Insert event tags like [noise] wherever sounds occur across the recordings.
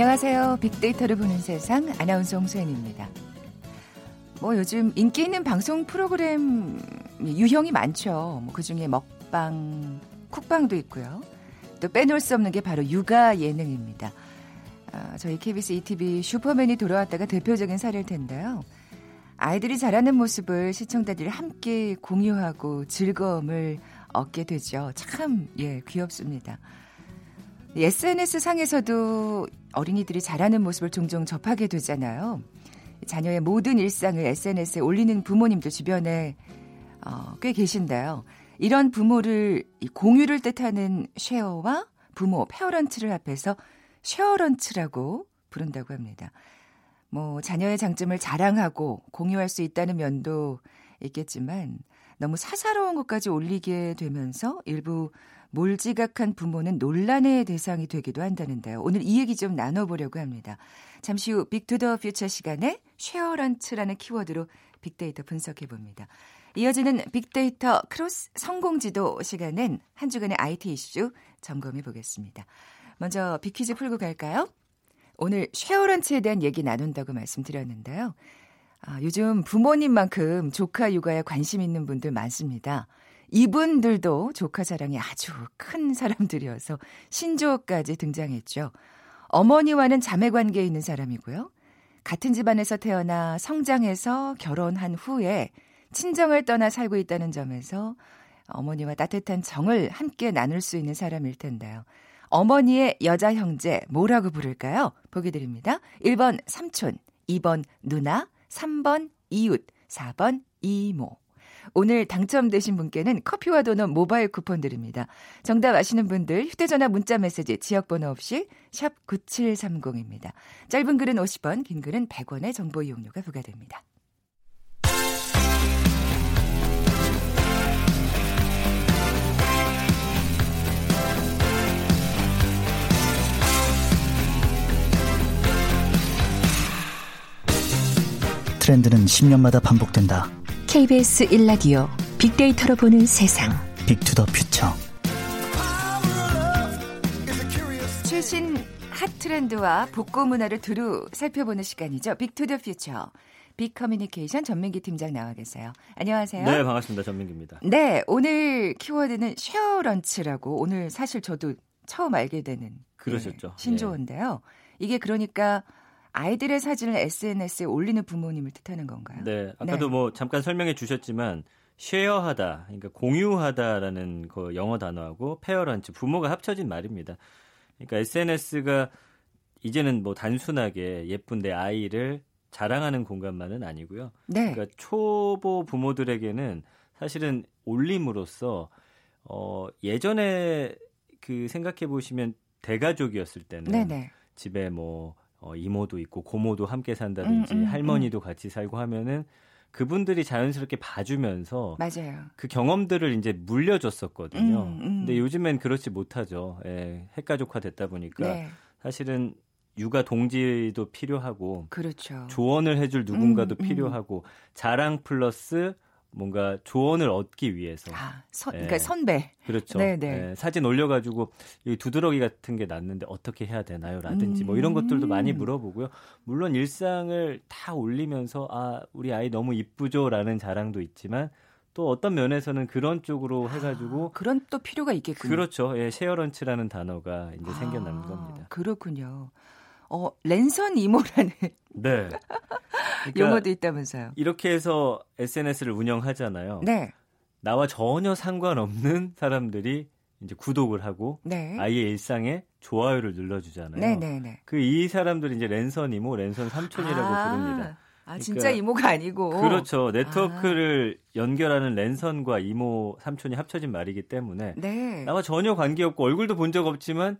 안녕하세요. 빅데이터를 보는 세상 아나운서 홍소연입니다. 뭐 요즘 인기 있는 방송 프로그램 유형이 많죠. 뭐 그중에 먹방, 쿡방도 있고요. 또 빼놓을 수 없는 게 바로 육아 예능입니다. 아, 저희 KBS ETV 슈퍼맨이 돌아왔다가 대표적인 사례일 텐데요. 아이들이 자라는 모습을 시청자들이 함께 공유하고 즐거움을 얻게 되죠. 참, 예, 귀엽습니다. SNS 상에서도 어린이들이 자라는 모습을 종종 접하게 되잖아요. 자녀의 모든 일상을 SNS에 올리는 부모님도 주변에 어, 꽤 계신데요. 이런 부모를 공유를 뜻하는 쉐어와 부모 parent를 합해서 sharent라고 부른다고 합니다. 뭐 자녀의 장점을 자랑하고 공유할 수 있다는 면도 있겠지만 너무 사사로운 것까지 올리게 되면서 일부 몰지각한 부모는 논란의 대상이 되기도 한다는데요. 오늘 이 얘기 좀 나눠보려고 합니다. 잠시 후 Big to the Future 시간에 sharent라는 키워드로 빅데이터 분석해 봅니다. 이어지는 빅데이터 크로스 성공지도 시간은 한 주간의 IT 이슈 점검해 보겠습니다. 먼저 big퀴즈 풀고 갈까요? 오늘 sharents에 대한 얘기 나눈다고 말씀드렸는데요. 아, 요즘 부모님만큼 조카 육아에 관심 있는 분들 많습니다. 이분들도 조카 자랑이 아주 큰 사람들이어서 신조어까지 등장했죠. 어머니와는 자매 관계에 있는 사람이고요. 같은 집안에서 태어나 성장해서 결혼한 후에 친정을 떠나 살고 있다는 점에서 어머니와 따뜻한 정을 함께 나눌 수 있는 사람일 텐데요. 어머니의 여자 형제 뭐라고 부를까요? 보기 드립니다. 1번 삼촌, 2번 누나, 3번 이웃, 4번 이모. 오늘 당첨되신 분께는 커피와 도넛 모바일 쿠폰 드립니다. 정답 아시는 분들 휴대전화 문자 메시지 지역번호 없이 샵 9730입니다. 짧은 글은 50원, 긴 글은 100원의 정보 이용료가 부과됩니다. 트렌드는 10년마다 반복된다. KBS 1라디오 빅데이터로 보는 세상. Big to the Future. 최신 핫 트렌드와 복고 문화를 두루 살펴보는 시간이죠. Big to the Future. 빅 커뮤니케이션 전민기 팀장 나와 계세요. 안녕하세요. 네, 반갑습니다. 전민기입니다. 네, 오늘 키워드는 sharents라고 오늘 사실 저도 처음 알게 되는 그러셨죠. 네, 신조어인데요. 이게 그러니까 아이들의 사진을 SNS에 올리는 부모님을 뜻하는 건가요? 네, 아까도 네. 뭐 잠깐 설명해 주셨지만 쉐어하다, 그러니까 공유하다라는 그 영어 단어하고 페어런치 부모가 합쳐진 말입니다. 그러니까 SNS가 이제는 뭐 단순하게 예쁜 내 아이를 자랑하는 공간만은 아니고요. 네. 그러니까 초보 부모들에게는 사실은 올림으로써 어 예전에 그 생각해 보시면 대가족이었을 때는 네네. 집에 뭐 어, 이모도 있고 고모도 함께 산다든지 음, 음, 할머니도 음. 같이 살고 하면은 그분들이 자연스럽게 봐주면서 맞아요. 그 경험들을 이제 물려줬었거든요. 음, 음. 근데 요즘엔 그렇지 못하죠. 예, 핵가족화 됐다 보니까 네. 사실은 육아 동지도 필요하고 그렇죠. 조언을 해줄 누군가도 음, 필요하고 자랑 플러스 뭔가 조언을 얻기 위해서. 아, 선, 그러니까 예. 선배. 그렇죠. 네네. 예, 사진 올려가지고 이 두드러기 같은 게 났는데 어떻게 해야 되나요? 라든지 음. 뭐 이런 것들도 많이 음. 물어보고요. 물론 일상을 다 올리면서 아, 우리 아이 너무 이쁘죠라는 자랑도 있지만 또 어떤 면에서는 그런 쪽으로 아, 해가지고 아, 그런 또 필요가 있겠군요. 그렇죠. 예, 쉐어런치라는 단어가 이제 아, 생겨나는 겁니다. 그렇군요. 어, 랜선 이모라는 [laughs] 네. 그러니까 용어도 있다면서요. 이렇게 해서 SNS를 운영하잖아요. 네. 나와 전혀 상관없는 사람들이 이제 구독을 하고 네. 아이의 일상에 좋아요를 눌러주잖아요. 네네네. 네, 네. 그 이 사람들이 이제 랜선 이모, 랜선 삼촌이라고 아, 부릅니다. 아 진짜 그러니까, 이모가 아니고 그렇죠. 네트워크를 아. 연결하는 랜선과 이모, 삼촌이 합쳐진 말이기 때문에 네. 나와 전혀 관계 없고 얼굴도 본 적 없지만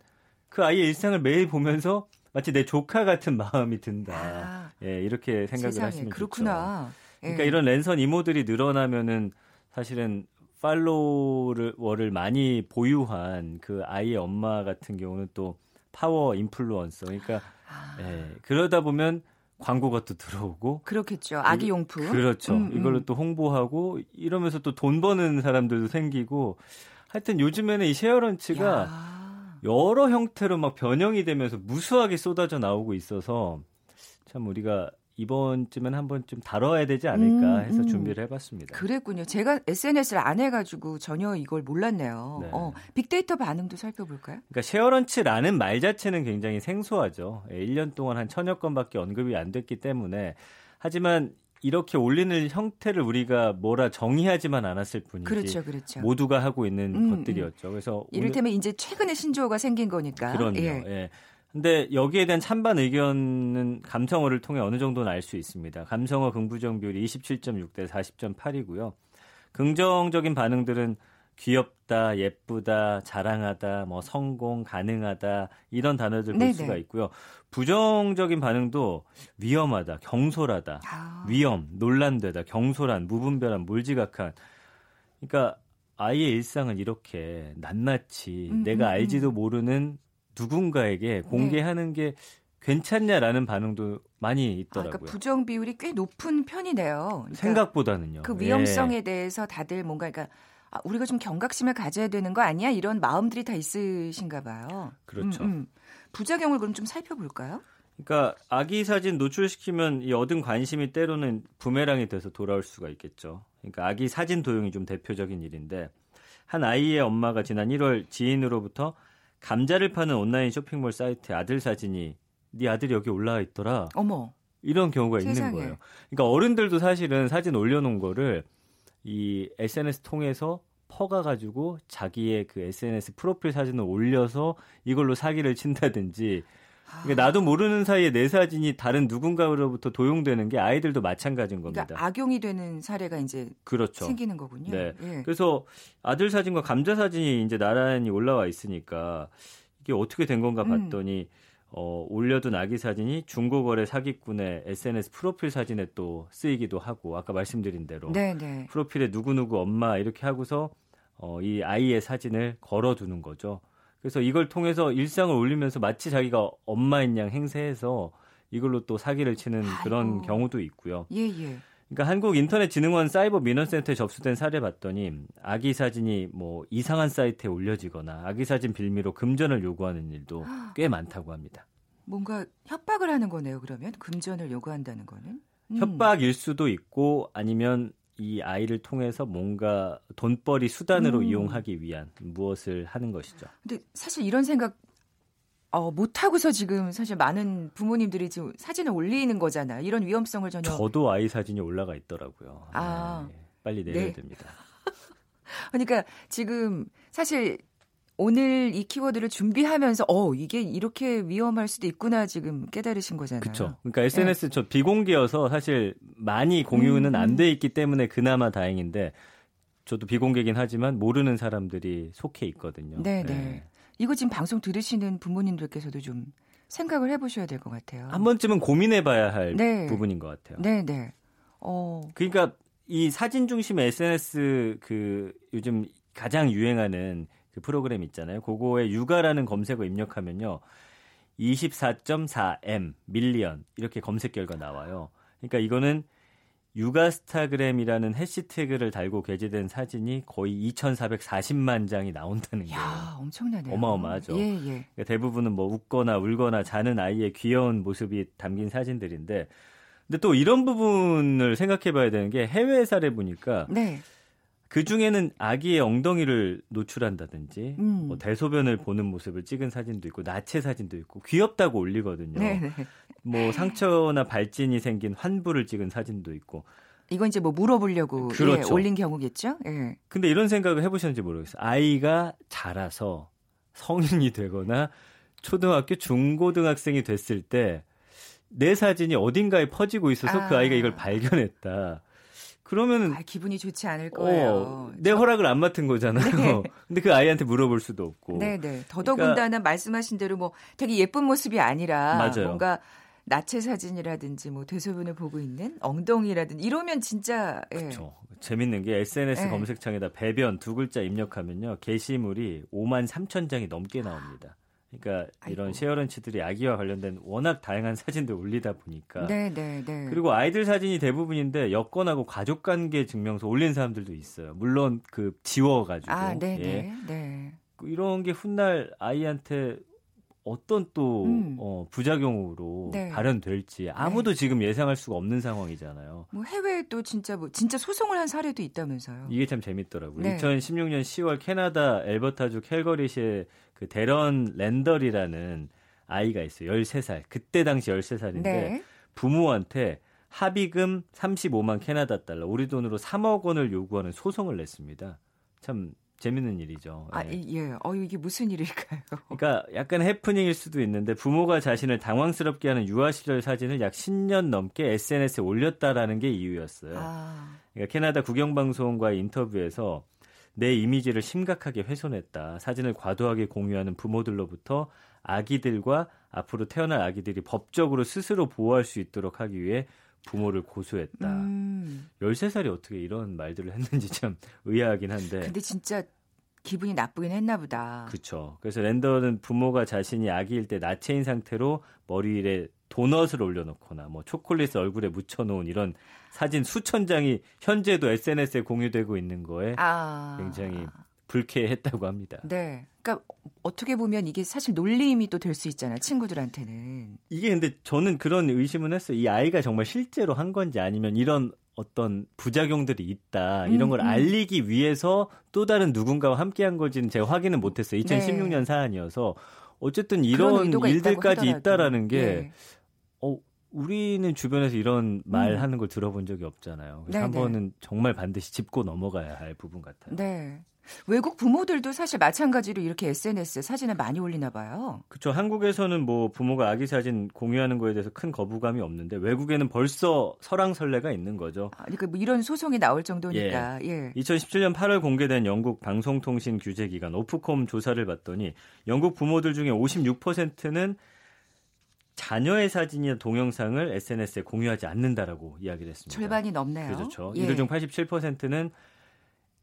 그 아이의 일상을 매일 보면서 마치 내 조카 같은 [laughs] 마음이 든다. 아, 예, 이렇게 생각을 세상에, 하시면 그렇구나. 좋죠. 그러니까 예. 이런 랜선 이모들이 늘어나면은 사실은 팔로워를 많이 보유한 그 아이의 엄마 같은 경우는 또 파워 인플루언서. 그러니까 아. 예, 그러다 보면 광고가 또 들어오고 그렇겠죠. 아기 용품. 그렇죠. 음, 음. 이걸로 또 홍보하고 이러면서 또 돈 버는 사람들도 생기고 하여튼 요즘에는 이 쉐어런치가 야. 여러 형태로 막 변형이 되면서 무수하게 쏟아져 나오고 있어서 참 우리가 이번쯤엔 한번 좀 다뤄야 되지 않을까 음, 해서 음. 준비를 해봤습니다. 그랬군요. 제가 SNS를 안 해가지고 전혀 이걸 몰랐네요. 네. 어, 빅데이터 반응도 살펴볼까요? 그러니까 쉐어런치라는 말 자체는 굉장히 생소하죠. 예, 1년 동안 한 천여 건밖에 언급이 안 됐기 때문에 하지만 이렇게 올리는 형태를 우리가 뭐라 정의하지만 않았을 뿐이지 그렇죠, 그렇죠. 모두가 하고 있는 음, 것들이었죠. 그래서 오늘- 이를테면 이제 최근에 신조어가 생긴 거니까. 그럼요. 예. 예. 근데 여기에 대한 찬반 의견은 감성어를 통해 어느 정도는 알 수 있습니다. 감성어 긍부정 비율이 27.6 대 40.8이고요. 긍정적인 반응들은 귀엽다, 예쁘다, 자랑하다, 뭐 성공, 가능하다 이런 단어들 볼 네네. 수가 있고요. 부정적인 반응도 위험하다, 경솔하다, 아, 위험, 논란되다, 경솔한, 무분별한, 몰지각한. 그러니까 아이의 일상은 이렇게 낱낱이 음, 내가 음, 네. 알지도 모르는 누군가에게 공개하는 게 괜찮냐라는 반응도 많이 아, 있더라고요. 그러니까 부정 비율이 꽤 높은 편이네요. 그러니까 생각보다는요. 그 예. 위험성에 대해서 다들 뭔가 그러니까 아, 우리가 좀 경각심을 가져야 되는 거 아니야? 이런 마음들이 다 있으신가 봐요. 그렇죠. 음, 음. 부작용을 그럼 좀 살펴볼까요? 그러니까 아기 사진 노출시키면 이 얻은 관심이 때로는 부메랑이 돼서 돌아올 수가 있겠죠. 그러니까 아기 사진 도용이 좀 대표적인 일인데 한 아이의 엄마가 지난 1월 지인으로부터 감자를 파는 온라인 쇼핑몰 사이트에 아들 사진이 네 아들이 여기 올라와 있더라. 어머. 이런 경우가 있는 세상에. 거예요. 그러니까 어른들도 사실은 사진 올려놓은 거를 이 SNS 통해서 퍼가 가지고 자기의 그 SNS 프로필 사진을 올려서 이걸로 사기를 친다든지 그러니까 나도 모르는 사이에 내 사진이 다른 누군가로부터 도용되는 게 아이들도 마찬가지인 겁니다. 그러니까 악용이 되는 사례가 이제 그렇죠. 생기는 거군요. 네. 예. 그래서 아들 사진과 감자 사진이 이제 나란히 올라와 있으니까 이게 어떻게 된 건가 음. 봤더니 어, 올려둔 아기 사진이 중고거래 사기꾼의 SNS 프로필 사진에 또 쓰이기도 하고 아까 말씀드린 대로 네, 네. 프로필에 누구누구 엄마 이렇게 하고서 어, 이 아이의 사진을 걸어두는 거죠. 그래서 이걸 통해서 일상을 올리면서 마치 자기가 엄마인 양 행세해서 이걸로 또 사기를 치는 그런 아이고. 경우도 있고요. 예, 예. 그러니까 한국인터넷진흥원 사이버 민원센터에 접수된 사례 봤더니 아기 사진이 뭐 이상한 사이트에 올려지거나 아기 사진 빌미로 금전을 요구하는 일도 꽤 많다고 합니다. 뭔가 협박을 하는 거네요. 그러면 금전을 요구한다는 거는 음. 협박일 수도 있고 아니면 이 아이를 통해서 뭔가 돈벌이 수단으로 음. 이용하기 위한 무엇을 하는 것이죠. 근데 사실 이런 생각 어, 못 하고서 지금 사실 많은 부모님들이 지금 사진을 올리는 거잖아요. 이런 위험성을 전혀 저도 아이 사진이 올라가 있더라고요. 아. 네, 빨리 내려야 네. 됩니다. [laughs] 그러니까 지금 사실 오늘 이 키워드를 준비하면서 어 이게 이렇게 위험할 수도 있구나 지금 깨달으신 거잖아요. 그렇죠. 그러니까 SNS 저 비공개여서 사실 많이 공유는 음, 안 음. 돼 있기 때문에 그나마 다행인데 저도 비공개긴 하지만 모르는 사람들이 속해 있거든요. 네, 네. 이거 지금 방송 들으시는 부모님들께서도 좀 생각을 해보셔야 될 것 같아요. 한 번쯤은 고민해봐야 할 네. 부분인 것 같아요. 네, 네. 어, 그러니까 이 사진 중심의 SNS 그 요즘 가장 유행하는 그 프로그램 있잖아요. 그거에 육아라는 검색어 입력하면요. 24.4M 밀리언 이렇게 검색 결과 나와요. 그러니까 이거는 육아스타그램이라는 해시태그를 달고 게재된 사진이 거의 2,440만 장이 나온다는 거예요. 야 엄청나네요. 어마어마하죠. 예, 예. 그러니까 대부분은 뭐 웃거나 울거나 자는 아이의 귀여운 모습이 담긴 사진들인데 근데 또 이런 부분을 생각해 봐야 되는 게 해외 사례 보니까 네. 그 중에는 아기의 엉덩이를 노출한다든지 음. 뭐 대소변을 보는 모습을 찍은 사진도 있고 나체 사진도 있고 귀엽다고 올리거든요. 네, 네. 뭐 상처나 발진이 생긴 환부를 찍은 사진도 있고. 이건 이제 뭐 물어보려고 그렇죠. 예, 올린 경우겠죠? 예. 근데 이런 생각을 해보셨는지 모르겠어요. 아이가 자라서 성인이 되거나 초등학교, 중고등학생이 됐을 때 내 사진이 어딘가에 퍼지고 있어서 그 아. 아이가 이걸 발견했다. 그러면은 아, 기분이 좋지 않을 거예요. 어, 내 허락을 안 맡은 거잖아요. 네. [laughs] 근데 그 아이한테 물어볼 수도 없고. 네, 네. 더더군다나 말씀하신 대로 뭐 되게 예쁜 모습이 아니라 맞아요. 뭔가 나체 사진이라든지 뭐 대소변을 보고 있는 엉덩이라든지 이러면 진짜 예. 그렇죠. 재밌는 게 SNS 네. 검색창에다 배변 두 글자 입력하면요. 게시물이 5만 3천 장이 넘게 나옵니다. 그러니까 이런 아이고. 쉐어런치들이 아기와 관련된 워낙 다양한 사진들 올리다 보니까 네, 네, 네. 그리고 아이들 사진이 대부분인데 여권하고 가족관계 증명서 올린 사람들도 있어요. 물론 그 지워가지고 아, 네, 예. 네, 네. 이런 게 훗날 아이한테 어떤 또 음. 어, 부작용으로 네. 발현될지 아무도 지금 예상할 수가 없는 상황이잖아요. 뭐 해외에 또 진짜 뭐 진짜 소송을 한 사례도 있다면서요. 이게 참 재밌더라고요. 네. 2016년 10월 캐나다 엘버타주 캘거리시의 그 데런 랜더리라는 아이가 있어요. 13살. 그때 당시 13살인데 네. 부모한테 합의금 35만 캐나다 달러, 우리 돈으로 3억 원을 요구하는 소송을 냈습니다. 참 재밌는 일이죠. 아, 예. 이- 예. 어, 이게 무슨 일일까요? [laughs] 그러니까 약간 해프닝일 수도 있는데 부모가 자신을 당황스럽게 하는 유아 시절 사진을 약 10년 넘게 SNS에 올렸다라는 게 이유였어요. 아, 그러니까 캐나다 국영방송과의 인터뷰에서 내 이미지를 심각하게 훼손했다. 사진을 과도하게 공유하는 부모들로부터 아기들과 앞으로 태어날 아기들이 법적으로 스스로 보호할 수 있도록 하기 위해 부모를 고소했다. 음. 13살이 어떻게 이런 말들을 했는지 참 의아하긴 한데. 근데 진짜 기분이 나쁘긴 했나 보다. 그렇죠. 그래서 랜더는 부모가 자신이 아기일 때 나체인 상태로 머리 위에 도넛을 올려놓거나 뭐 초콜릿을 얼굴에 묻혀놓은 이런 사진 수천 장이 현재도 SNS에 공유되고 있는 거에 아. 굉장히 불쾌했다고 합니다. 네. 그러니까 어떻게 보면 이게 사실 놀림이 또 될 수 있잖아요. 친구들한테는. 이게 근데 저는 그런 의심은 했어요. 이 아이가 정말 실제로 한 건지 아니면 이런 어떤 부작용들이 있다 이런 음, 걸 음. 알리기 위해서 또 다른 누군가와 함께한 건지는 제가 확인은 못했어요. 2016년 사안이어서 어쨌든 네. 이런 일들까지. 있다라는 게 예. 어, 우리는 주변에서 이런 말 음. 하는 걸 들어본 적이 없잖아요. 그래서 네네. 한 번은 정말 반드시 짚고 넘어가야 할 부분 같아요. 네. 외국 부모들도 사실 마찬가지로 이렇게 SNS에 사진을 많이 올리나 봐요. 그렇죠. 한국에서는 뭐 부모가 아기 사진 공유하는 거에 대해서 큰 거부감이 없는데 외국에는 벌써 설왕설래가 있는 거죠. 아, 그러니까 뭐 이런 소송이 나올 정도니까. 예. 2017년 8월 공개된 영국 방송통신 규제기관 오프콤 조사를 봤더니 영국 부모들 중에 56%는 자녀의 사진이나 동영상을 SNS에 공유하지 않는다라고 이야기를 했습니다. 절반이 넘네요. 그렇죠. 예. 이들 중 87%는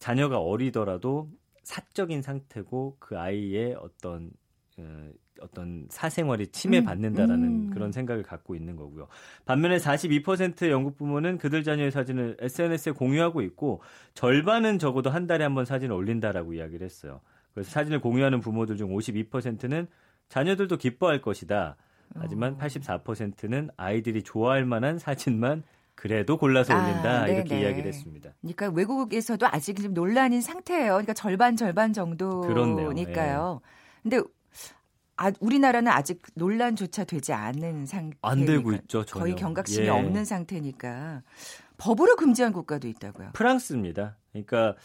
자녀가 어리더라도 사적인 상태고 그 아이의 어떤 어, 어떤 사생활이 침해받는다라는 음, 음. 그런 생각을 갖고 있는 거고요. 반면에 42%의 영국 부모는 그들 자녀의 사진을 SNS에 공유하고 있고 절반은 적어도 한 달에 한 번 사진을 올린다라고 이야기를 했어요. 그래서 사진을 공유하는 부모들 중 52%는 자녀들도 기뻐할 것이다. 하지만 어. 84%는 아이들이 좋아할 만한 사진만 그래도 골라서 아, 올린다 이렇게 네네. 이야기를 했습니다. 그러니까 외국에서도 아직 좀 논란인 상태예요. 그러니까 절반 절반 정도니까요. 근데 아, 우리나라는 아직 논란조차 되지 않는 상태. 안 되고 있죠. 전혀. 거의 경각심이 예. 없는 상태니까 법으로 금지한 국가도 있다고요. 프랑스입니다. 그러니까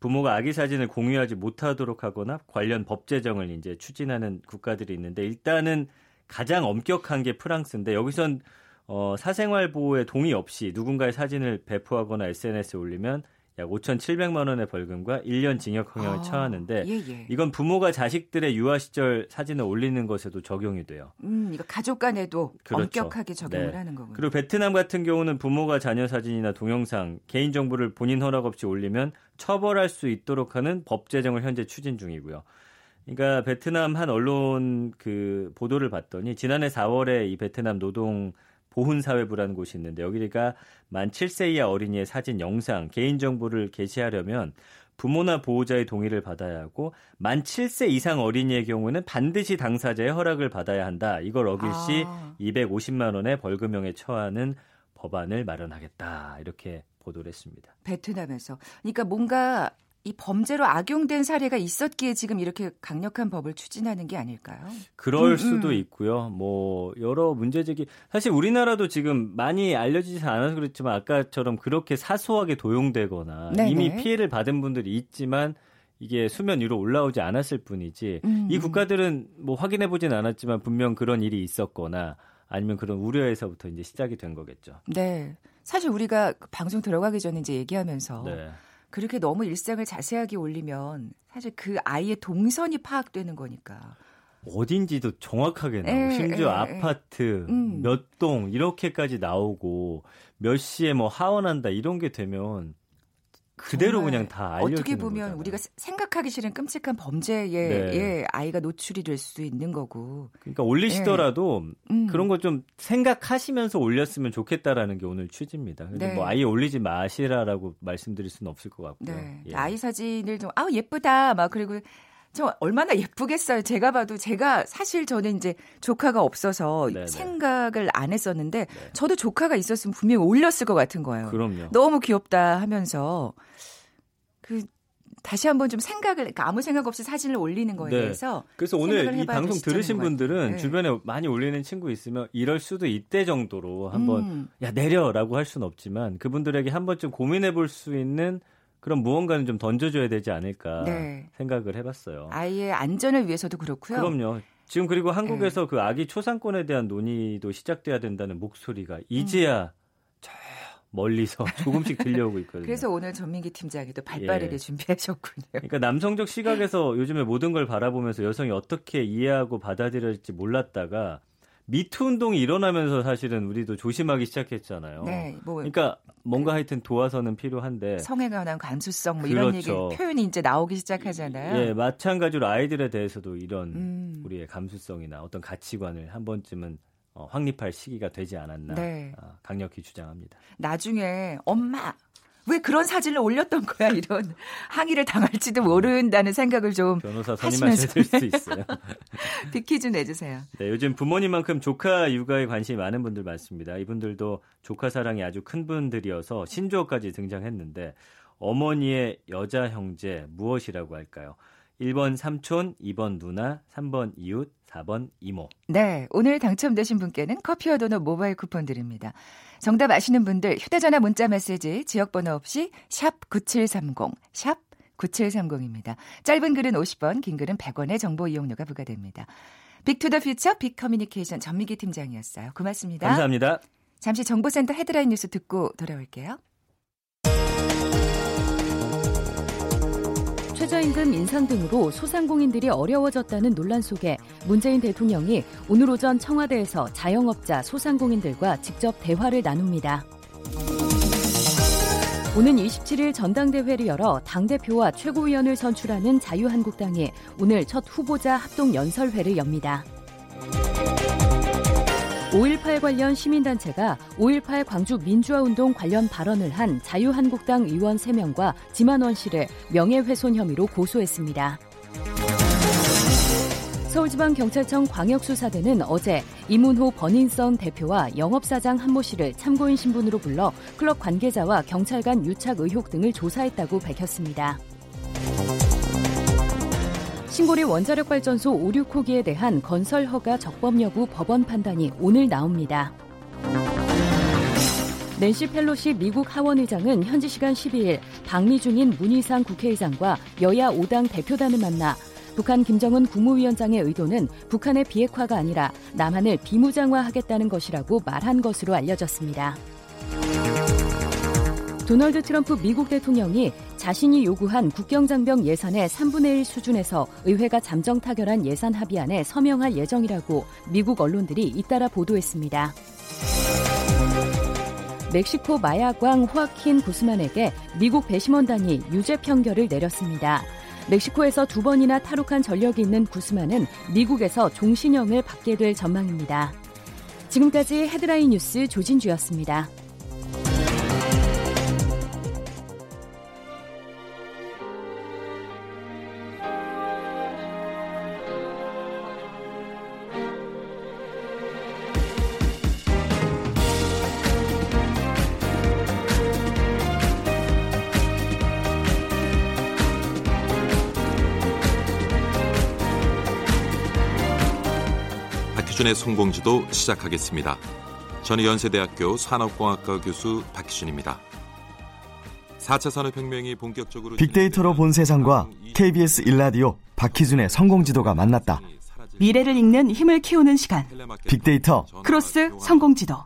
부모가 아기 사진을 공유하지 못하도록 하거나 관련 법 제정을 이제 추진하는 국가들이 있는데 일단은 가장 엄격한 게 프랑스인데 여기선 어, 사생활 보호에 동의 없이 누군가의 사진을 배포하거나 SNS에 올리면 약 5,700만 원의 벌금과 1년 징역형을 아, 처하는데 예, 예. 이건 부모가 자식들의 유아 시절 사진을 올리는 것에도 적용이 돼요. 음, 이거 가족 간에도 그렇죠. 엄격하게 적용을 네. 하는 거군요. 그리고 베트남 같은 경우는 부모가 자녀 사진이나 동영상, 개인 정보를 본인 허락 없이 올리면 처벌할 수 있도록 하는 법 제정을 현재 추진 중이고요. 그러니까 베트남 한 언론 그 보도를 봤더니 지난해 4월에 이 베트남 노동 보훈사회부라는 곳이 있는데 여기가 만 7세 이하 어린이의 사진, 영상, 개인 정보를 게시하려면 부모나 보호자의 동의를 받아야 하고 만 7세 이상 어린이의 경우는 반드시 당사자의 허락을 받아야 한다. 이걸 어길 시 아. 250만 원의 벌금형에 처하는 법안을 마련하겠다. 이렇게 보도를 했습니다. 베트남에서. 그러니까 뭔가 이 범죄로 악용된 사례가 있었기에 지금 이렇게 강력한 법을 추진하는 게 아닐까요? 그럴 음, 수도 음. 있고요. 뭐 여러 문제 제기 사실 우리나라도 지금 많이 알려지지 않아서 그렇지만 아까처럼 그렇게 사소하게 도용되거나 네네. 이미 피해를 받은 분들이 있지만 이게 수면 위로 올라오지 않았을 뿐이지 음. 이 국가들은 뭐 확인해 보진 않았지만 분명 그런 일이 있었거나 아니면 그런 우려에서부터 이제 시작이 된 거겠죠. 네. 사실 우리가 그 방송 들어가기 전에 이제 얘기하면서 네. 그렇게 너무 일상을 자세하게 올리면 사실 그 아이의 동선이 파악되는 거니까. 어딘지도 정확하게 나오고 에, 심지어 에, 에. 아파트 음. 몇동 이렇게까지 나오고 몇 시에 뭐 하원한다 이런 게 되면 그대로 그냥 다 알려주는 어떻게 보면 거잖아요. 우리가 생각하기 싫은 끔찍한 범죄에 네. 예, 아이가 노출이 될 수도 있는 거고. 그러니까 올리시더라도 음. 그런 거 좀 생각하시면서 올렸으면 좋겠다라는 게 오늘 취지입니다. 근데 네. 뭐 아예 올리지 마시라라고 말씀드릴 수는 없을 것 같고요. 네. 예. 아이 사진을 좀 아우 예쁘다 막 그리고 저 얼마나 예쁘겠어요. 제가 봐도 제가 사실 저는 이제 조카가 없어서 네네. 생각을 안 했었는데 네. 저도 조카가 있었으면 분명히 올렸을 것 같은 거예요. 그럼요. 너무 귀엽다 하면서 그 다시 한번 좀 생각을 그러니까 아무 생각 없이 사진을 올리는 거에 네. 대해서 그래서 오늘 이 방송 들으신. 분들은 네. 주변에 많이 올리는 친구 있으면 이럴 수도 있대 정도로 한번 음. 야 내려라고 할 수는 없지만 그분들에게 한 번쯤 고민해 볼 수 있는 그런 무언가는 좀 던져줘야 되지 않을까 네. 생각을 해봤어요. 아이의 안전을 위해서도 그렇고요. 그럼요. 지금 그리고 네. 한국에서 그 아기 초상권에 대한 논의도 시작돼야 된다는 목소리가 이제야 저 멀리서 [laughs] 조금씩 들려오고 있거든요. 그래서 오늘 전민기 팀장이 또 발빠르게 예. 준비하셨군요. 그러니까 남성적 시각에서 요즘에 모든 걸 바라보면서 여성이 어떻게 이해하고 받아들일지 몰랐다가 미투 운동이 일어나면서 사실은 우리도 조심하기 시작했잖아요. 네, 뭐 그러니까 뭔가 하여튼 도와서는 필요한데 성에 관한 감수성 뭐 이런 얘기 그렇죠. 표현이 이제 나오기 시작하잖아요. 예, 마찬가지로 아이들에 대해서도 이런 음. 우리의 감수성이나 어떤 가치관을 한 번쯤은 어, 확립할 시기가 되지 않았나 네. 아, 강력히 주장합니다. 나중에 엄마 왜 그런 사진을 올렸던 거야 [laughs] 이런 항의를 당할지도 모른다는 생각을 좀 변호사. 선임하셔야 될수 있어요. [laughs] 비키 좀 내주세요. 네, 요즘 부모님만큼 조카 육아에 관심이 많은 분들 많습니다. 이분들도 조카 사랑이 아주 큰 분들이어서 신조어까지 등장했는데 어머니의 여자 형제 무엇이라고 할까요? 1번 삼촌, 2번 누나, 3번 이웃, 4번 이모. 네, 오늘 당첨되신 분께는 커피와 도넛 모바일 쿠폰 드립니다. 정답 아시는 분들 휴대전화 문자 메시지 지역번호 없이 샵 9730, 샵 9730입니다. 짧은 글은 50원, 긴 글은 100원의 정보 이용료가 부과됩니다. Big to the Future 빅커뮤니케이션 전민기 팀장이었어요. 고맙습니다. 감사합니다. 잠시 정보센터 헤드라인 뉴스 듣고 돌아올게요. 최저임금 인상 등으로 소상공인들이 어려워졌다는 논란 속에 문재인 대통령이 오늘 오전 청와대에서 자영업자 소상공인들과 직접 대화를 나눕니다. 오는 27일 전당대회를 열어 당대표와 최고위원을 선출하는 자유한국당이 오늘 첫 후보자 합동 연설회를 엽니다. 5.18 관련 시민단체가 5.18 광주 민주화운동 관련 발언을 한 자유한국당 의원 3명과 지만원 씨를 명예훼손 혐의로 고소했습니다. 서울지방경찰청 광역수사대는 어제 이문호 버닝썬 대표와 영업사장 한모 씨를 참고인 신분으로 불러 클럽 관계자와 경찰 간 유착 의혹 등을 조사했다고 밝혔습니다. 신고리 원자력 발전소 5, 6호기에 대한 건설 허가 적법 여부 법원 판단이 오늘 나옵니다. 낸시 펠로시 미국 하원의장은 현지 시간 12일 방미 중인 문희상 국회의장과 여야 5당 대표단을 만나 북한 김정은 국무위원장의 의도는 북한의 비핵화가 아니라 남한을 비무장화하겠다는 것이라고 말한 것으로 알려졌습니다. 도널드 트럼프 미국 대통령이 자신이 요구한 국경장병 예산의 3분의 1 수준에서 의회가 잠정 타결한 예산 합의안에 서명할 예정이라고 미국 언론들이 잇따라 보도했습니다. 멕시코 마야광 호아킨 구스만에게 미국 배심원단이 유죄 판결을 내렸습니다. 멕시코에서 두 번이나 탈옥한 전력이 있는 구스만은 미국에서 종신형을 받게 될 전망입니다. 지금까지 헤드라인 뉴스 조진주였습니다. 박희준의 성공지도 시작하겠습니다. 저는 연세대학교 산업공학과 교수 박희준입니다. 4차 산업혁명이 본격적으로 빅데이터로 본 세상과 KBS 일라디오 박희준의 성공지도가 만났다. 미래를 읽는 힘을 키우는 시간. 빅데이터 크로스 성공지도.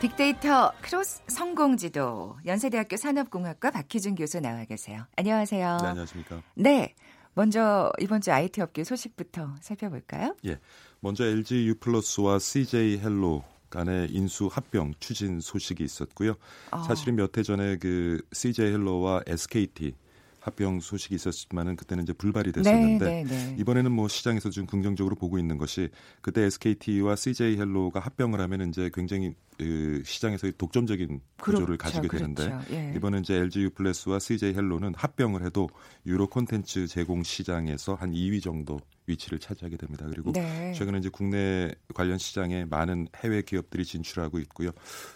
빅데이터 크로스 성공지도 연세대학교 산업공학과 박희준 교수 나와 계세요. 안녕하세요. 네, 안녕하십니까. 네. 먼저 이번 주 IT 업계 소식부터 살펴볼까요? 예. 먼저 LG U+와 CJ 헬로 간의 인수 합병 추진 소식이 있었고요. 어. 사실은 몇 해 전에 그 CJ 헬로와 SKT 합병 소식이 있었지만은 그때는 이제 불발이 됐었는데 네, 네, 네. 이번에는 뭐 시장에서 좀 긍정적으로 보고 있는 것이 그때 SKT와 CJ 헬로가 합병을 하면 이제 굉장히 그 시장에서의 독점적인 구조를 그렇죠, 가지게 그렇죠. 되는데 예. 이번에 이제 LG U 플러스와 CJ 헬로는 합병을 해도 유로 콘텐츠 제공 시장에서 한 2위 정도 위치를 차지하게 됩니다. 그리고 네. 최근에 이제 국내 관련 시장에 많은 해외 기업들이 진출하고 있고요.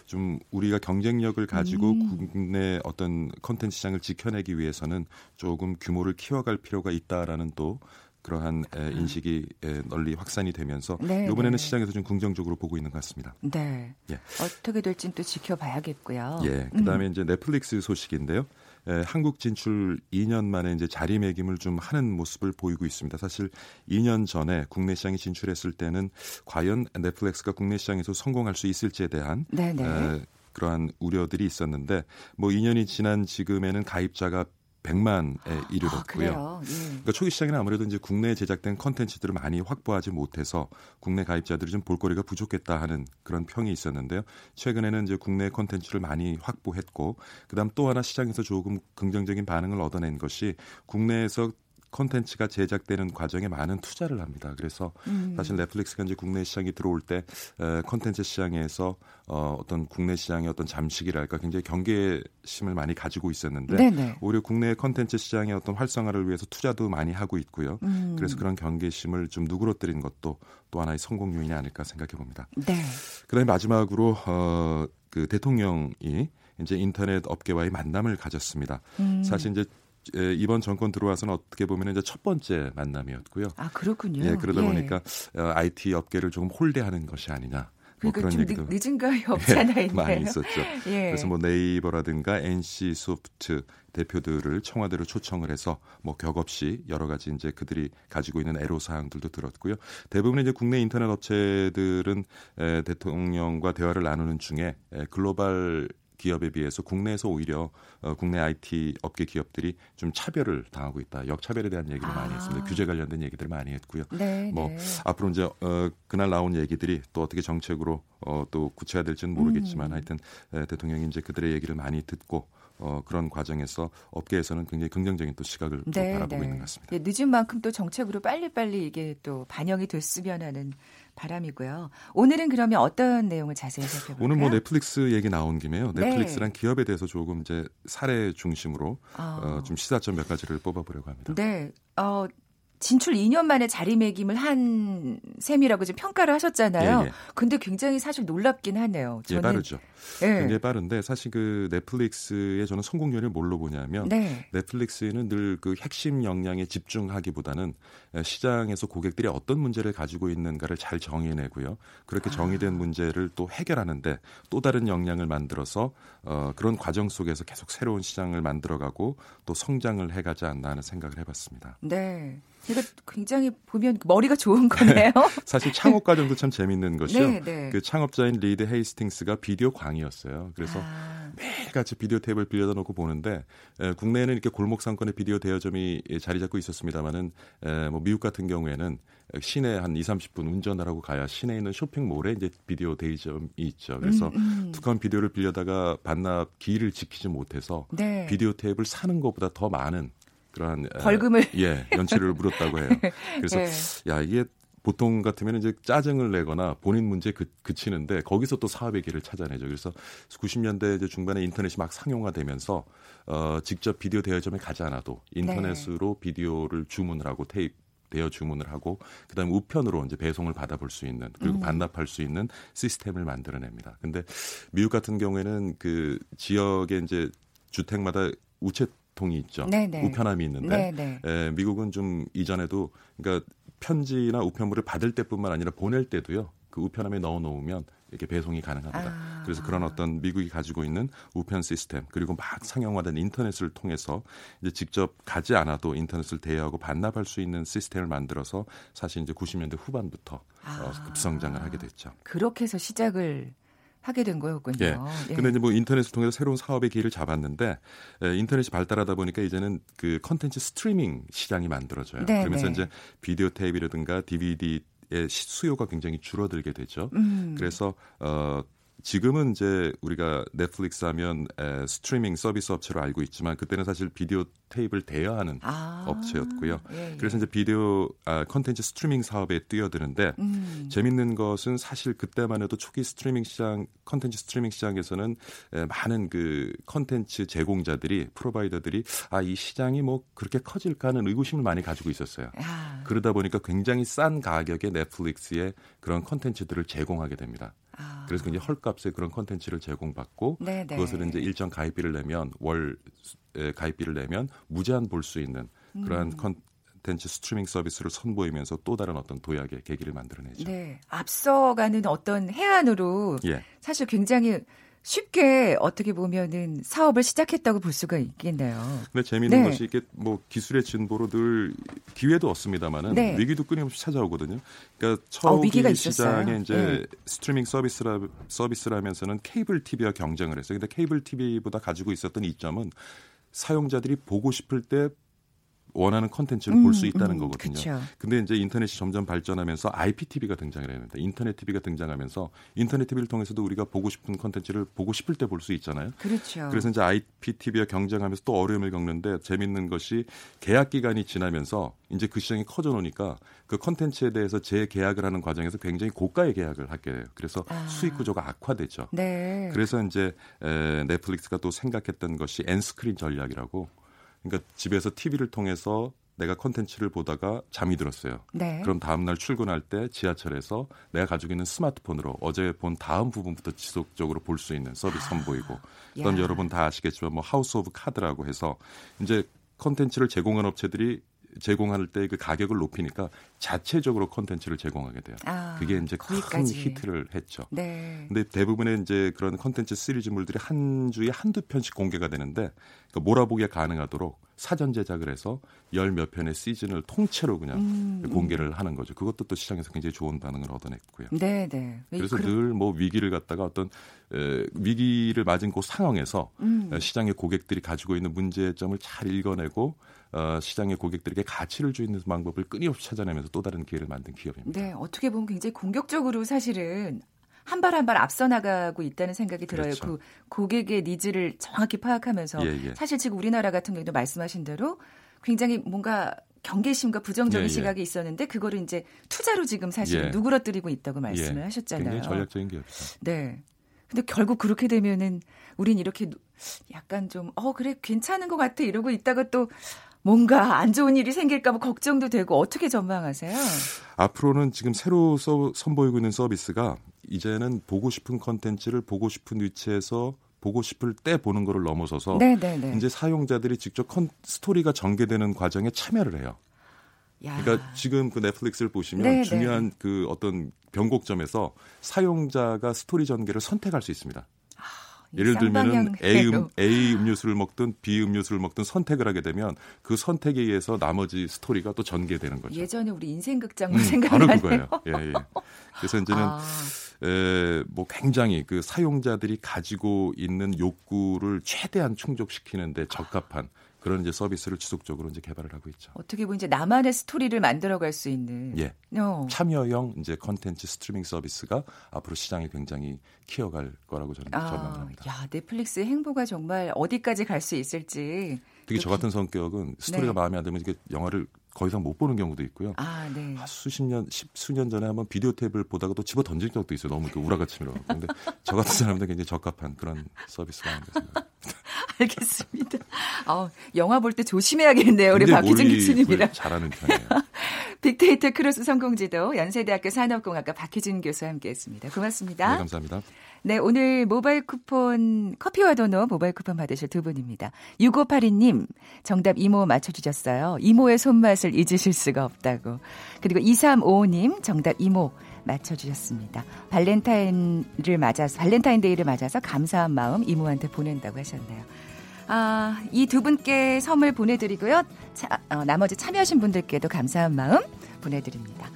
좀 우리가 경쟁력을 가지고 음. 국내 어떤 콘텐츠 시장을 지켜내기 위해서는 조금 규모를 키워갈 필요가 있다라는 또 그러한 에, 인식이 에, 널리 확산이 되면서 네, 이번에는 네. 시장에서 좀 긍정적으로 보고 있는 것 같습니다. 네. 예. 어떻게 될지는 또 지켜봐야겠고요. 예. 음. 그다음에 이제 넷플릭스 소식인데요. 에, 한국 진출 2년 만에 이제 자리매김을 좀 하는 모습을 보이고 있습니다. 사실 2년 전에 국내 시장에 진출했을 때는 과연 넷플릭스가 국내 시장에서 성공할 수 있을지에 대한 네 네. 에, 그러한 우려들이 있었는데 뭐 2년이 지난 지금에는 가입자가 100만에 아, 이르렀고요. 그래요. 예. 그러니까 초기 시장에는 아무래도 이제 국내에 제작된 컨텐츠들을 많이 확보하지 못해서 국내 가입자들이 좀 볼거리가 부족했다 하는 그런 평이 있었는데요. 최근에는 이제 국내 컨텐츠를 많이 확보했고 그다음 또 하나 시장에서 조금 긍정적인 반응을 얻어낸 것이 국내에서 컨텐츠가 제작되는 과정에 많은 투자를 합니다. 그래서 음. 사실 넷플릭스가 이제 국내 시장이 들어올 때 에, 컨텐츠 시장에서 어, 어떤 국내 시장의 어떤 잠식이랄까 굉장히 경계심을 많이 가지고 있었는데 네네. 오히려 국내 컨텐츠 시장의 어떤 활성화를 위해서 투자도 많이 하고 있고요. 음. 그래서 그런 경계심을 좀 누그러뜨린 것도 또 하나의 성공 요인이 아닐까 생각해 봅니다. 네. 그다음에 마지막으로 어, 그 대통령이 이제 인터넷 업계와의 만남을 가졌습니다. 음. 사실 이제 에, 이번 정권 들어와서는 어떻게 보면 이제 첫 번째 만남이었고요. 아 그렇군요. 예, 그러다 예. 보니까 어, IT 업계를 조금 홀대하는 것이 아니냐. 뭐 그러니까 그런 좀 얘기도 늦, 은 감이 없지 않아 있네요. 많이 있었죠. 예. 그래서 뭐 네이버라든가 NC 소프트 대표들을 청와대로 초청을 해서 뭐 격없이 여러 가지 이제 그들이 가지고 있는 애로 사항들도 들었고요. 대부분 이제 국내 인터넷 업체들은 에, 대통령과 대화를 나누는 중에 에, 글로벌 기업에 비해서 국내에서 오히려 어, 국내 IT 업계 기업들이 좀 차별을 당하고 있다. 역차별에 대한 얘기를 많이 아. 했습니다. 규제 관련된 얘기들을 많이 했고요. 네, 뭐 네. 앞으로 이제 어, 그날 나온 얘기들이 또 어떻게 정책으로 어, 또 구체화될지는 모르겠지만 음. 하여튼 에, 대통령이 이제 그들의 얘기를 많이 듣고 어, 그런 과정에서 업계에서는 굉장히 긍정적인 또 시각을 또 네, 바라보고 네. 있는 것 같습니다. 예, 늦은 만큼 또 정책으로 빨리빨리 이게 또 반영이 됐으면 하는 바람이고요. 오늘은 그러면 어떤 내용을 자세히 살펴볼까요? 오늘 뭐 넷플릭스 얘기 나온 김에요. 네. 넷플릭스란 기업에 대해서 조금 이제 사례 중심으로 아. 어, 좀 시사점 몇 가지를 뽑아보려고 합니다. 네. 어, 진출 2년 만에 자리매김을 한 셈이라고 지금 평가를 하셨잖아요. 예, 예. 근데 굉장히 사실 놀랍긴 하네요. 예, 빠르죠. 예. 굉장히 빠른데 사실 그 넷플릭스의 저는 성공 요인을 뭘로 보냐면 네. 넷플릭스는 늘 그 핵심 역량에 집중하기보다는 시장에서 고객들이 어떤 문제를 가지고 있는가를 잘 정의해내고요. 그렇게 정의된 아. 문제를 또 해결하는데 또 다른 역량을 만들어서 어, 그런 과정 속에서 계속 새로운 시장을 만들어가고 또 성장을 해가지 않나 하는 생각을 해봤습니다. 네. 이거 굉장히 보면 머리가 좋은 거네요. [laughs] 사실 창업 과정도 참 재밌는 것이요. 네, 네. 그 창업자인 리드 헤이스팅스가 비디오 광이었어요. 그래서 아, 매일같이 비디오 테이프를 빌려다 놓고 보는데 에, 국내에는 이렇게 골목 상권의 비디오 대여점이 예, 자리 잡고 있었습니다만은 에, 뭐 미국 같은 경우에는 시내 한 2, 30분 운전을 하고 가야 시내에 있는 쇼핑몰에 이제 비디오 대여점이 있죠. 그래서 음, 음. 두꺼운 비디오를 빌려다가 반납 기일을 지키지 못해서 네. 비디오 테이프를 사는 것보다 더 많은 그러한 에, 벌금을. [laughs] 예 연체를 물었다고 해요. 그래서 네. 야 이게 보통 같으면 이제 짜증을 내거나 본인 문제에 그, 그치는데 거기서 또 사업의 길을 찾아내죠. 그래서 90년대 이제 중반에 인터넷이 막 상용화되면서 어, 직접 비디오 대여점에 가지 않아도 인터넷으로 비디오를 주문을 하고 테이프 대여 주문을 하고 그다음에 우편으로 이제 배송을 받아볼 수 있는 그리고 음. 반납할 수 있는 시스템을 만들어냅니다. 근데 미국 같은 경우에는 그 지역에 이제 주택마다 우체 통이 있죠. 네네. 우편함이 있는데 네, 네. 에, 미국은 좀 이전에도 그러니까 편지나 우편물을 받을 때뿐만 아니라 보낼 때도요. 그 우편함에 넣어 놓으면 이렇게 배송이 가능합니다. 아. 그래서 그런 어떤 미국이 가지고 있는 우편 시스템 그리고 막 상용화된 인터넷을 통해서 이제 직접 가지 않아도 인터넷을 대여하고 반납할 수 있는 시스템을 만들어서 사실 이제 90년대 후반부터 어, 아. 급성장을 하게 됐죠. 그렇게 해서 시작을 하게 된 거였군요. 예. 근데 이제 뭐 인터넷을 통해서 새로운 사업의 길을 잡았는데 에, 인터넷이 발달하다 보니까 이제는 그 컨텐츠 스트리밍 시장이 만들어져요. 네, 그러면서 네. 이제 비디오 테이프라든가 DVD의 수요가 굉장히 줄어들게 되죠. 음. 그래서 어 지금은 이제 우리가 넷플릭스 하면 에, 스트리밍 서비스 업체로 알고 있지만 그때는 사실 비디오 테이프를 대여하는 아, 업체였고요. 예, 예. 그래서 이제 비디오 아, 컨텐츠 스트리밍 사업에 뛰어드는데 음. 재밌는 것은 사실 그때만 해도 초기 스트리밍 시장 컨텐츠 스트리밍 시장에서는 에, 많은 그 컨텐츠 제공자들이 provider들이 아 이 시장이 뭐 그렇게 커질까 하는 의구심을 많이 가지고 있었어요. 아, 그러다 보니까 굉장히 싼 가격에 넷플릭스에 그런 컨텐츠들을 제공하게 됩니다. 아. 그래서 굉장히 헐값에 그런 컨텐츠를 제공받고 네네. 그것을 이제 일정 가입비를 내면 월 에, 가입비를 내면 무제한 볼 수 있는 그러한 음. 컨텐츠 스트리밍 서비스를 선보이면서 또 다른 어떤 도약의 계기를 만들어내죠. 네. 앞서가는 어떤 혜안으로 예. 사실 굉장히 쉽게 어떻게 보면은 사업을 시작했다고 볼 수가 있겠네요. 근데 재미있는 네. 것이 이게 뭐 기술의 진보로 늘 기회도 없습니다만은 네. 위기도 끊임없이 찾아오거든요. 그러니까 어, 처음기 있었어요. 시장에 이제 네. 스트리밍 서비스라 서비스라면서는 케이블 TV와 경쟁을 했어요. 근데 케이블 TV보다 가지고 있었던 이점은 사용자들이 보고 싶을 때 원하는 컨텐츠를 볼수 음, 있다는 음, 거거든요. 그쵸. 근데 이제 인터넷이 점점 발전하면서 IPTV가 등장을 했는데 인터넷 TV가 등장하면서 인터넷 TV를 통해서도 우리가 보고 싶은 컨텐츠를 보고 싶을 때 볼 수 있잖아요. 그렇죠. 그래서 이제 IPTV와 경쟁하면서 또 어려움을 겪는데 재밌는 것이 계약 기간이 지나면서 이제 그 시장이 커져 놓으니까 그 컨텐츠에 대해서 재계약을 하는 과정에서 굉장히 고가의 계약을 하게 돼요. 그래서 아. 수익 구조가 악화되죠. 네. 그래서 이제 에, 넷플릭스가 또 생각했던 것이 N-screen 전략이라고 그러니까 집에서 TV를 통해서 내가 컨텐츠를 보다가 잠이 들었어요. 네. 그럼 다음 날 출근할 때 지하철에서 내가 가지고 있는 스마트폰으로 어제 본 다음 부분부터 지속적으로 볼 수 있는 서비스 선보이고 그다음 아, 야. 여러분 다 아시겠지만 뭐 House of Cards라고 해서 이제 컨텐츠를 제공한 업체들이 제공할 때 그 가격을 높이니까 자체적으로 컨텐츠를 제공하게 돼요. 아, 그게 이제 큰 거기까지. 히트를 했죠. 네. 근데 대부분의 이제 그런 컨텐츠 시리즈물들이 한 주에 한두 편씩 공개가 되는데 그 몰아보기가 가능하도록 사전 제작을 해서 열 몇 편의 시즌을 통째로 그냥 음, 공개를 하는 거죠. 그것도 또 시장에서 굉장히 좋은 반응을 얻어냈고요. 네, 네. 그래서 늘 뭐 위기를 갖다가 어떤 에, 위기를 맞은 그 상황에서 음. 어, 시장의 고객들이 가지고 있는 문제점을 잘 읽어내고 어, 시장의 고객들에게 가치를 주는 방법을 끊임없이 찾아내면서 또 다른 기회를 만든 기업입니다. 네, 어떻게 보면 굉장히 공격적으로 사실은 한발 한 발 앞서 나가고 있다는 생각이 들어요. 그렇죠. 그 고객의 needs를 정확히 파악하면서 예, 예. 사실 지금 우리나라 같은 경우도 말씀하신 대로 굉장히 뭔가 경계심과 부정적인 예, 예. 시각이 있었는데 그거를 이제 투자로 지금 사실 예. 누그러뜨리고 있다고 말씀을 예, 하셨잖아요. 굉장히 전략적인 기업이죠. 네. 근데 결국 그렇게 되면은 우린 이렇게 누- 약간 좀 어 그래 괜찮은 것 같아 이러고 있다가 또 뭔가 안 좋은 일이 생길까 봐 걱정도 되고 어떻게 전망하세요? 앞으로는 지금 새로 서, 선보이고 있는 서비스가 이제는 보고 싶은 컨텐츠를 보고 싶은 위치에서 보고 싶을 때 보는 거를 넘어서서 네, 네, 네. 이제 사용자들이 직접 컨, 스토리가 전개되는 과정에 참여를 해요. 야. 그러니까 지금 그 넷플릭스를 보시면 네, 중요한 그 어떤 변곡점에서 사용자가 스토리 전개를 선택할 수 있습니다. 예를 들면은 A, 음. A 음료수를 먹든 B 음료수를 먹든 선택을 하게 되면 그 선택에 의해서 나머지 스토리가 또 전개되는 거죠. 예전에 우리 인생 극장 음, 생각이 바로 나네요. 그거예요. 예, 예. 그래서 이제는 아, 에, 뭐 굉장히 그 사용자들이 가지고 있는 욕구를 최대한 충족시키는데 적합한 그런 이제 서비스를 지속적으로 이제 개발을 하고 있죠. 어떻게 보면 이제 나만의 스토리를 만들어갈 수 있는. 예. 어. 참여형 이제 컨텐츠 스트리밍 서비스가 앞으로 시장에 굉장히 키워갈 거라고 저는 아, 전망합니다. 야 넷플릭스의 행보가 정말 어디까지 갈 수 있을지. 특히 저 같은 성격은 스토리가 네. 마음에 안 들면 이게 영화를 더 이상 못 보는 경우도 있고요. 아, 네. 한 수십 년, 십 수년 전에 한번 비디오 테이프를 보다가 또 집어 던진 적도 있어요. 너무 그 울화가 치밀어갖고. 근데 저 같은 사람들은 굉장히 적합한 그런 서비스가 아닌가 생각합니다. [laughs] 알겠습니다. 아, 영화 볼 때 조심해야겠네요. 우리 박희준 교수님이랑. 잘하는 편이에요. [laughs] 빅데이터 크로스 성공지도 연세대학교 산업공학과 박희준 교수와 함께했습니다. 고맙습니다. 네, 감사합니다. 네, 오늘 모바일 쿠폰, 커피와 도넛 모바일 쿠폰 받으실 두 분입니다. 6582님, 정답 이모 맞춰주셨어요. 이모의 손맛을 잊으실 수가 없다고. 그리고 2355님, 정답 이모 맞춰주셨습니다. 발렌타인을 맞아서, 발렌타인데이를 맞아서 감사한 마음 이모한테 보낸다고 하셨네요. 아, 이 두 분께 선물 보내드리고요. 차, 어, 나머지 참여하신 분들께도 감사한 마음 보내드립니다.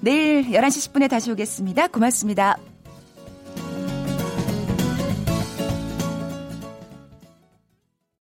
내일 11시 10분에 다시 오겠습니다. 고맙습니다.